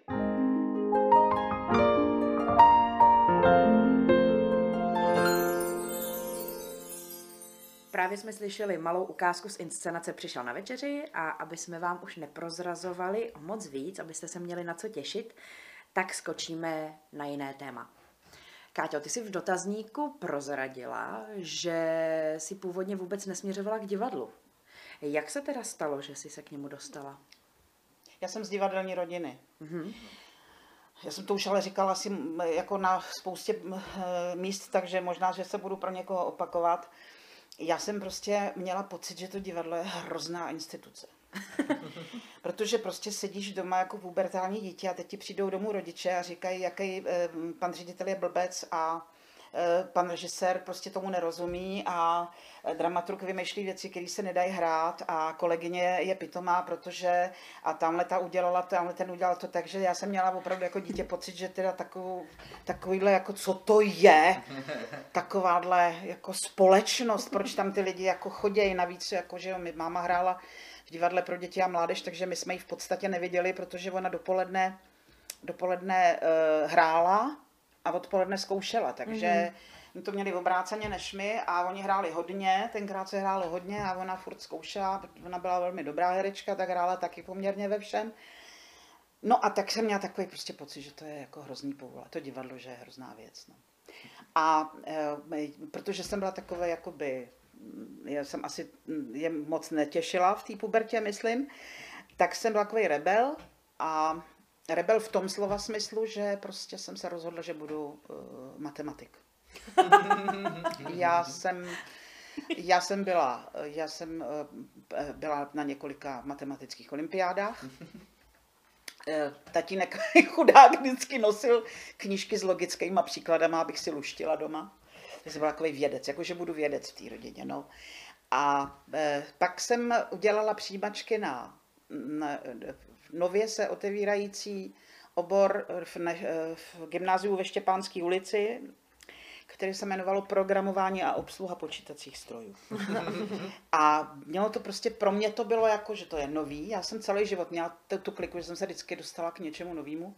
Právě jsme slyšeli malou ukázku z inscenace Přišel na večeři a aby jsme vám už neprozrazovali moc víc, abyste se měli na co těšit, tak skočíme na jiné téma. Káťo, ty jsi v dotazníku prozradila, že si původně vůbec nesměřovala k divadlu. Jak se teda stalo, že jsi se k němu dostala? Já jsem z divadelní rodiny. Mm-hmm. Já jsem to už ale říkala asi jako na spoustě míst, takže možná, že se budu pro někoho opakovat. Já jsem prostě měla pocit, že to divadlo je hrozná instituce. Protože prostě sedíš doma jako pubertální dítě a teď ti přijdou domů rodiče a říkají, jaký eh, pan ředitel je blbec a eh, pan režisér prostě tomu nerozumí a dramaturg vymýšlí věci, které se nedají hrát a kolegyně je pitomá, protože a tamhle ta udělala, tamhle ten udělal to, takže já jsem měla opravdu jako dítě pocit, že teda takovou, takovýhle jako co to je, takováhle jako společnost, proč tam ty lidi jako chodějí, navíc jako, že jo, my máma hrála v divadle pro děti a mládež, takže my jsme ji v podstatě neviděli, protože ona dopoledne, dopoledne uh, hrála a odpoledne zkoušela, takže mm-hmm. to měli obráceně než my a oni hráli hodně, tenkrát se hrálo hodně a ona furt zkoušela, ona byla velmi dobrá herečka, tak hrála taky poměrně ve všem. No a tak jsem měla takový prostě pocit, že to je jako hrozný povol, to divadlo, že je hrozná věc. No. A e, protože jsem byla takové jakoby já jsem asi je moc netěšila v té pubertě, myslím, tak jsem byl takový rebel a rebel v tom slova smyslu, že prostě jsem se rozhodla, že budu uh, matematik. já jsem já jsem byla, já jsem uh, byla na několika matematických olympiádách. Eh, tatínek chudák vždycky nosil knížky s logickými příkladama, abych si luštila doma že jsem byla takový vědec, jakože budu vědec v té rodině. No. A e, pak jsem udělala přijímačky na, na nově se otevírající obor v, ne, e, v gymnáziu ve Štěpánské ulici, který se jmenovalo Programování a obsluha počítacích strojů. a mělo to prostě, pro mě to bylo jako, že to je nový. Já jsem celý život měla tu, tu kliku, že jsem se vždycky dostala k něčemu novému.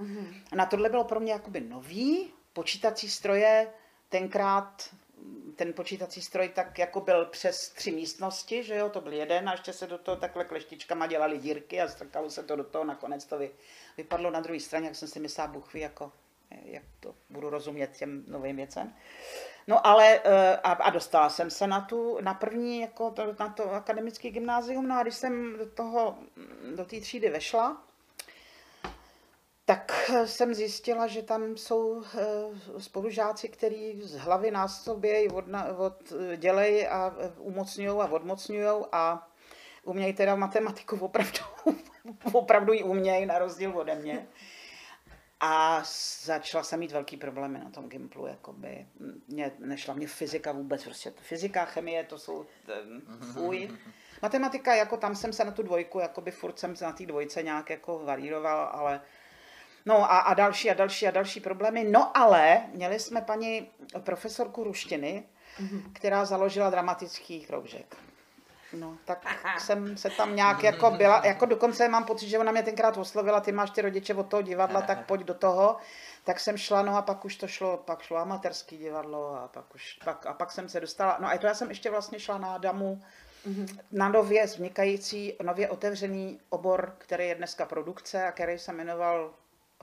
A na tohle bylo pro mě jakoby nový. Počítací stroje tenkrát ten počítací stroj tak jako byl přes tři místnosti, že jo, to byl jeden a ještě se do toho takhle kleštičkama dělali dírky a strkalo se to do toho, nakonec to vy, vypadlo na druhé straně, jak jsem si myslela, buchví, jako, jak to budu rozumět těm novým věcem. No ale eh, a, a dostala jsem se na tu, na první, jako to, na to akademický gymnázium, no a když jsem do toho, do té třídy vešla, jsem zjistila, že tam jsou eh, spolužáci, kteří z hlavy nás sobě od, od, dělej a eh, umocňují a odmocňují a umějí teda matematiku opravdu, opravdu ji umějí, na rozdíl ode mě. A začala jsem mít velký problémy na tom Gimplu, jakoby. Mě, nešla mě fyzika vůbec, prostě fyzika, chemie, to jsou fuj. Matematika, jako tam jsem se na tu dvojku, jakoby furt jsem se na té dvojce nějak jako varíroval, ale No a, a další a další a další problémy. No ale měli jsme paní profesorku ruštiny, mm-hmm. která založila dramatický kroužek. No, tak jsem se tam nějak jako byla, jako dokonce mám pocit, že ona mě tenkrát oslovila, ty máš ty rodiče od toho divadla, tak pojď do toho. Tak jsem šla, no a pak už to šlo, pak šlo amatérský divadlo a pak už, pak, a pak jsem se dostala, no a to já jsem ještě vlastně šla na Adamu, na nově vznikající, nově otevřený obor, který je dneska produkce a který se jmenoval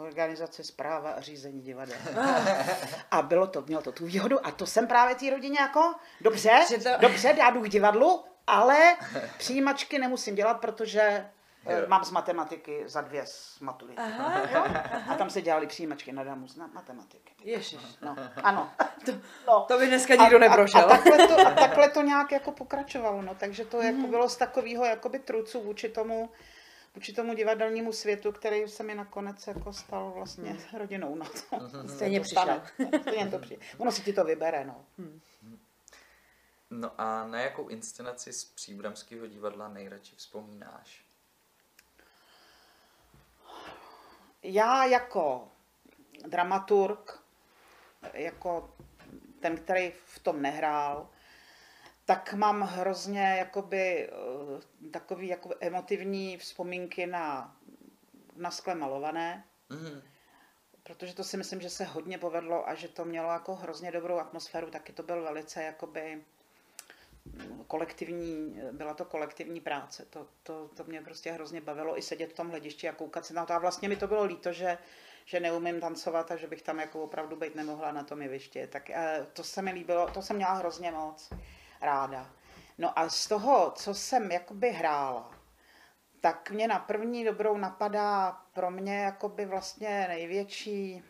organizace zpráva a řízení divadel. A bylo to, mělo to tu výhodu a to jsem právě té rodině jako, dobře, to- dobře, já jdu k divadlu, ale přijímačky nemusím dělat, protože eh, mám z matematiky za dvě z maturity. Jo? A tam se dělali přijímačky na damu z na- matematiky. Ježiš. No, ano. No. To by dneska nikdo neprošel. A, a, takhle to, a takhle to nějak jako pokračovalo, no, takže to jako bylo z takového jakoby trucu vůči tomu, vůči tomu divadelnímu světu, který se mi nakonec jako stal vlastně rodinou. No. Stejně to přišel. stane. Stejně to přijde. Ono si ti to vybere, no. No a na jakou inscenaci z Příbramského divadla nejradši vzpomínáš? Já jako dramaturg, jako ten, který v tom nehrál, tak mám hrozně jakoby, eh, takový jako emotivní vzpomínky na, na skle malované, Mhm. protože to si myslím, že se hodně povedlo a že to mělo jako hrozně dobrou atmosféru, taky to byl velice jakoby mm, kolektivní, byla to kolektivní práce, to, to, to mě prostě hrozně bavilo i sedět v tom hledišti a koukat se na to. A vlastně mi to bylo líto, že, že neumím tancovat a že bych tam jako opravdu být nemohla na tom jevišti, tak eh, to se mi líbilo, to jsem měla hrozně moc ráda. No a z toho, co jsem jakoby hrála, tak mě na první dobrou napadá pro mě jakoby vlastně největší,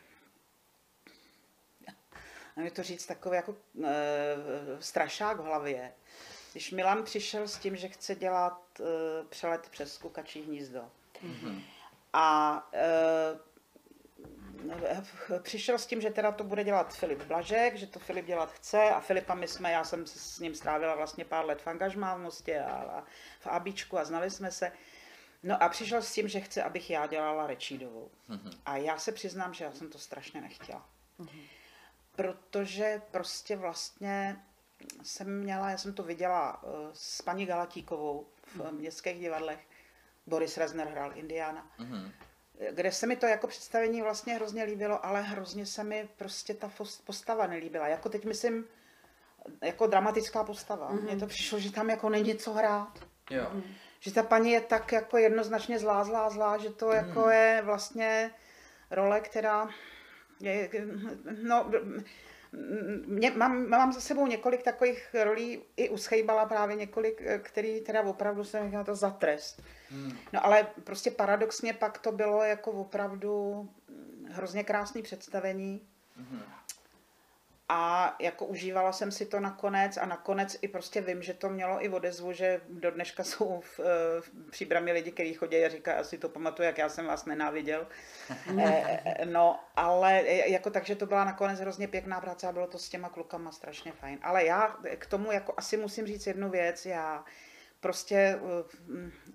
nevím to říct, takový jako e, strašák v hlavě. Když Milan přišel s tím, že chce dělat e, přelet přes kukačí hnízdo. A e, přišel s tím, že teda to bude dělat Filip Blažek, že to Filip dělat chce a Filipa my jsme, já jsem se s ním strávila vlastně pár let v angažmá v Mostě a, a v Abíčku a znali jsme se. No a přišel s tím, že chce, abych já dělala Rečídovou. A já se přiznám, že já jsem to strašně nechtěla. Protože prostě vlastně jsem měla, já jsem to viděla eh, s paní Galatíkovou v městských divadlech. Boris Rezner hrál Indiana Mhm. Kde se mi to jako představení vlastně hrozně líbilo, ale hrozně se mi prostě ta postava nelíbila. Jako teď myslím, jako dramatická postava. Mm-hmm. Mně to přišlo, že tam jako není co hrát. Jo. Že ta paní je tak jako jednoznačně zlá, zlá, zlá, že to jako je vlastně role, která je, no, mě, mám, mám za sebou několik takových rolí, i u Schejbala právě několik, eh, který teda opravdu jsem říkala to za trest. No ale prostě paradoxně pak to bylo jako opravdu mm, hrozně krásný představení. A jako užívala jsem si to nakonec a nakonec i prostě vím, že to mělo i odezvu, že do dneška jsou v, eh, v příbrami lidi, kteří chodí a říkají, asi to pamatuju, jak já jsem vás nenáviděl. Eh, no, ale jako takže to byla nakonec hrozně pěkná práce a bylo to s těma klukama strašně fajn. Ale já k tomu jako asi musím říct jednu věc, já prostě,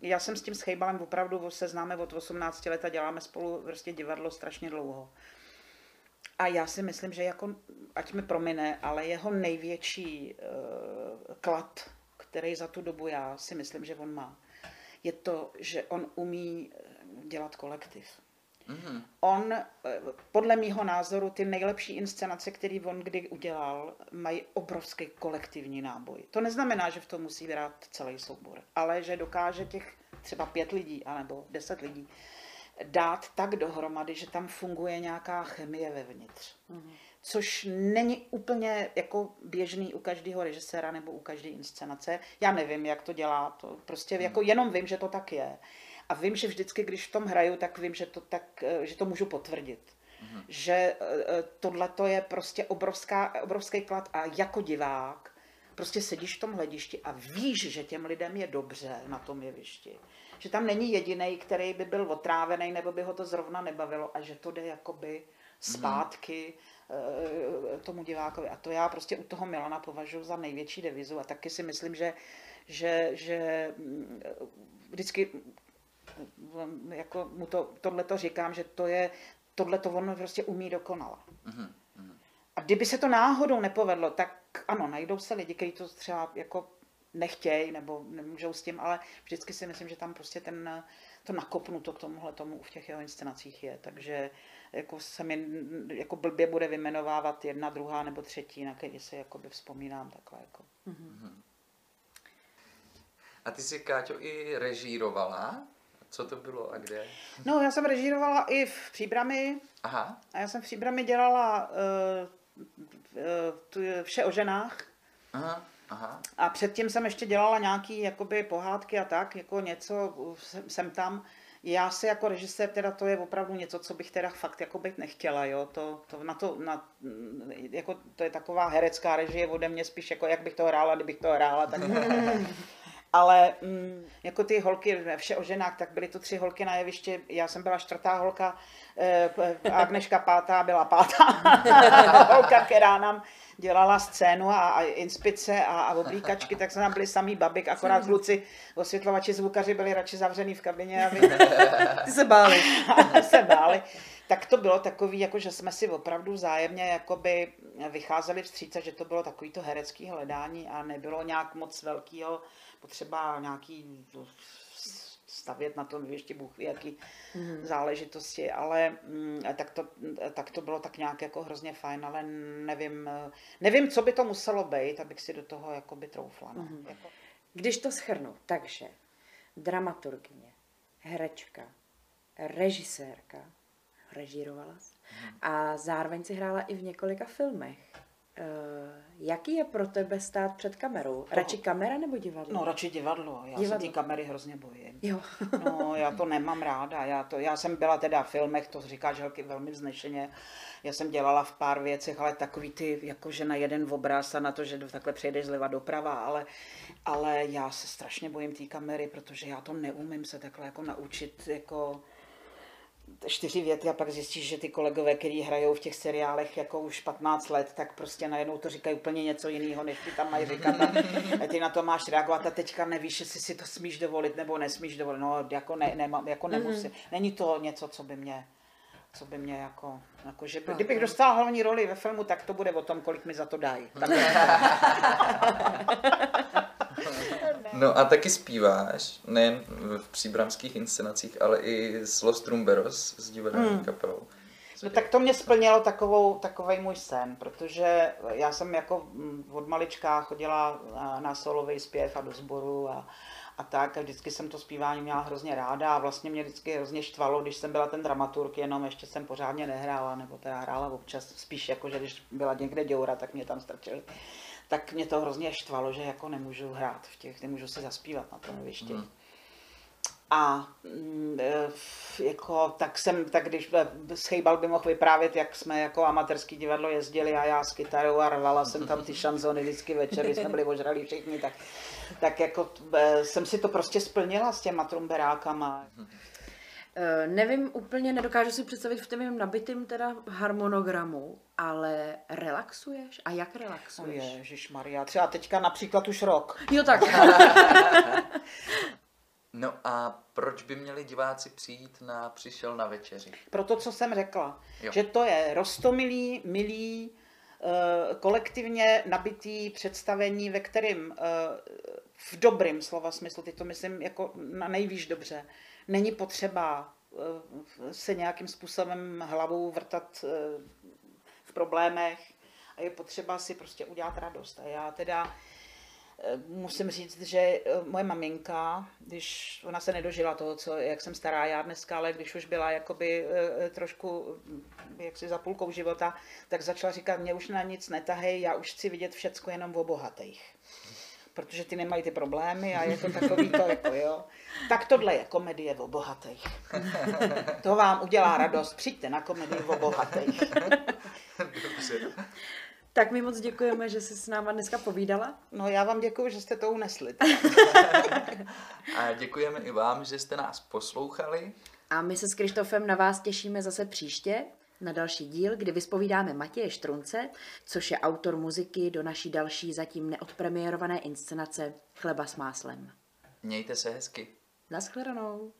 já jsem s tím Schejbalem opravdu se známe od 18 let a děláme spolu prostě divadlo strašně dlouho. A já si myslím, že jako, ať mi promine, ale jeho největší uh, klad, který za tu dobu já si myslím, že on má, je to, že on umí eh, dělat kolektiv. Mhm. On, eh, podle mýho názoru, ty nejlepší inscenace, které on kdy udělal, mají obrovský kolektivní náboj. To neznamená, že v tom musí hrát celý soubor, ale že dokáže těch třeba pět lidí, anebo deset lidí, dát tak dohromady, že tam funguje nějaká chemie vevnitř. Což není úplně jako běžný u každého režiséra nebo u každé inscenace. Já nevím, jak to dělá, to prostě jako jenom vím, že to tak je. A vím, že vždycky, když v tom hraju, tak vím, že to, tak, eh, že to můžu potvrdit. Že tohle to je prostě obrovská, obrovský klad a jako divák prostě sedíš v tom hledišti a víš, že těm lidem je dobře na tom jevišti. Že tam není jediný, který by byl otrávený nebo by ho to zrovna nebavilo a že to jde jakoby zpátky eh, tomu divákovi. A to já prostě u toho Milana považuji za největší devizu a taky si myslím, že, že, že mm, vždycky mm, jako mu to, tohle to říkám, že to je, tohle to on prostě umí dokonale. A kdyby se to náhodou nepovedlo, tak ano, najdou se lidi, kteří to třeba jako nechtějí nebo nemůžou s tím, ale vždycky si myslím, že tam prostě ten, to nakopnuto k tomuhle tomu v těch jeho inscenacích je. Takže jako se mi jako blbě bude vymenovávat jedna, druhá nebo třetí, na který si jakoby vzpomínám takhle. Jako. A ty jsi, Káťo, i režírovala? Co to bylo a kde? No, já jsem režírovala i v Příbrami Aha, a já jsem v Příbrami dělala uh, uh, tu vše o ženách. aha, aha. A předtím jsem ještě dělala nějaký jakoby pohádky a tak, jako něco jsem, jsem tam. Já si jako režisér, teda to je opravdu něco, co bych teda fakt jako být nechtěla, jo, to, to, na to, na, jako, to je taková herecká režie ode mě spíš jako jak bych to hrála, kdybych to hrála, tak ale mm, jako ty holky, vše o ženách, tak byly to tři holky na jeviště, já jsem byla čtvrtá holka, eh, Agneška pátá byla pátá holka, která nám dělala scénu a, a inspice a, a oblíkačky, tak jsme tam byli samý babik, akorát kluci, osvětlovači, zvukaři byli radši zavřený v kabině, aby Ty se báli. se báli. Tak to bylo takový, jako že jsme si opravdu vzájemně jakoby vycházeli vstříce, že to bylo takový to herecký hledání a nebylo nějak moc velkýho potřeba nějaký stavět na tom ještě Bůh ví, jaký mm. záležitosti, ale mm, tak, to, tak to bylo tak nějak jako hrozně fajn, ale nevím, nevím, co by to muselo být, abych si do toho jakoby troufla. No. Mm. Jako. Když to schrnu, takže dramaturgyně, herečka, režisérka, režírovala jsi, a zároveň si hrála i v několika filmech. Uh, jaký je pro tebe stát před kamerou? Radši kamera nebo divadlo? No radši divadlo, já divadlo. se té kamery hrozně bojím. Jo. no já to nemám ráda, já, to, já jsem byla teda v filmech, to říká želky velmi vznešeně, já jsem dělala v pár věcech, ale takový ty, jakože na jeden obraz a na to, že takhle přejdeš zleva doprava, ale, ale já se strašně bojím té kamery, protože já to neumím se takhle jako naučit, jako čtyři věty a pak zjistíš, že ty kolegové, kteří hrajou v těch seriálech jako už 15 let, tak prostě najednou to říkají úplně něco jiného, než ty tam mají říkat a ty na to máš reagovat a teďka nevíš, jestli si to smíš dovolit nebo nesmíš dovolit. No, jako, ne, ne, jako nemusí. Není to něco, co by mě co by mě jako, jako že by, kdybych dostala hlavní roli ve filmu, tak to bude o tom, kolik mi za to dají. No a taky zpíváš, nejen v příbramských inscenacích, ale i s Los Trumberos, s divadelní hmm. kapelou. No tak to mě splnilo takovou, takovej můj sen, protože já jsem jako od malička chodila na solový zpěv a do sboru a, a tak a vždycky jsem to zpívání měla hrozně ráda a vlastně mě vždycky hrozně štvalo, když jsem byla ten dramaturg, jenom ještě jsem pořádně nehrála, nebo teda hrála občas spíš jako, že když byla někde děura, tak mě tam strčili tak mě to hrozně štvalo, že jako nemůžu hrát v těch, nemůžu si zaspívat na tom jevišti. Mm. A e, jako, tak jsem, tak když Schejbal by mohl vyprávět, jak jsme jako amatérský divadlo jezdili a já s kytarou a rvala jsem tam ty šanzony vždycky večer, jsme byli ožralí všichni, tak, tak jako e, jsem si to prostě splnila s těma trumberákama. Uh, nevím úplně, nedokážu si představit v tvém nabitým teda harmonogramu, ale relaxuješ? A jak relaxuješ? Ježíš Maria, třeba teďka například už rok. Jo tak. no a proč by měli diváci přijít na Přišel na večeři? Proto, co jsem řekla. Jo. Že to je rostomilý, milý, uh, kolektivně nabitý představení, ve kterém uh, v dobrým slova smyslu, teď to myslím jako na nejvíc dobře, není potřeba eh, se nějakým způsobem hlavou vrtat eh, v problémech a je potřeba si prostě udělat radost. A já teda eh, musím říct, že moje maminka, když ona se nedožila toho, co, jak jsem stará já dneska, ale když už byla jakoby trošku jaksi za půlkou života, tak začala říkat, mě už na nic netahej, já už chci vidět všecko jenom o bohatých protože ty nemají ty problémy a je to takový to, jako jo. Tak tohle je komedie o bohatých. To vám udělá radost. Přijďte na komedii o bohatých. Tak my moc děkujeme, že jsi s náma dneska povídala. No já vám děkuji, že jste to unesli. a děkujeme i vám, že jste nás poslouchali. A my se s Krištofem na vás těšíme zase příště na další díl, kdy vyspovídáme Matěje Štrunce, což je autor muziky do naší další zatím neodpremiérované inscenace Chleba s máslem. Mějte se hezky. Naschledanou.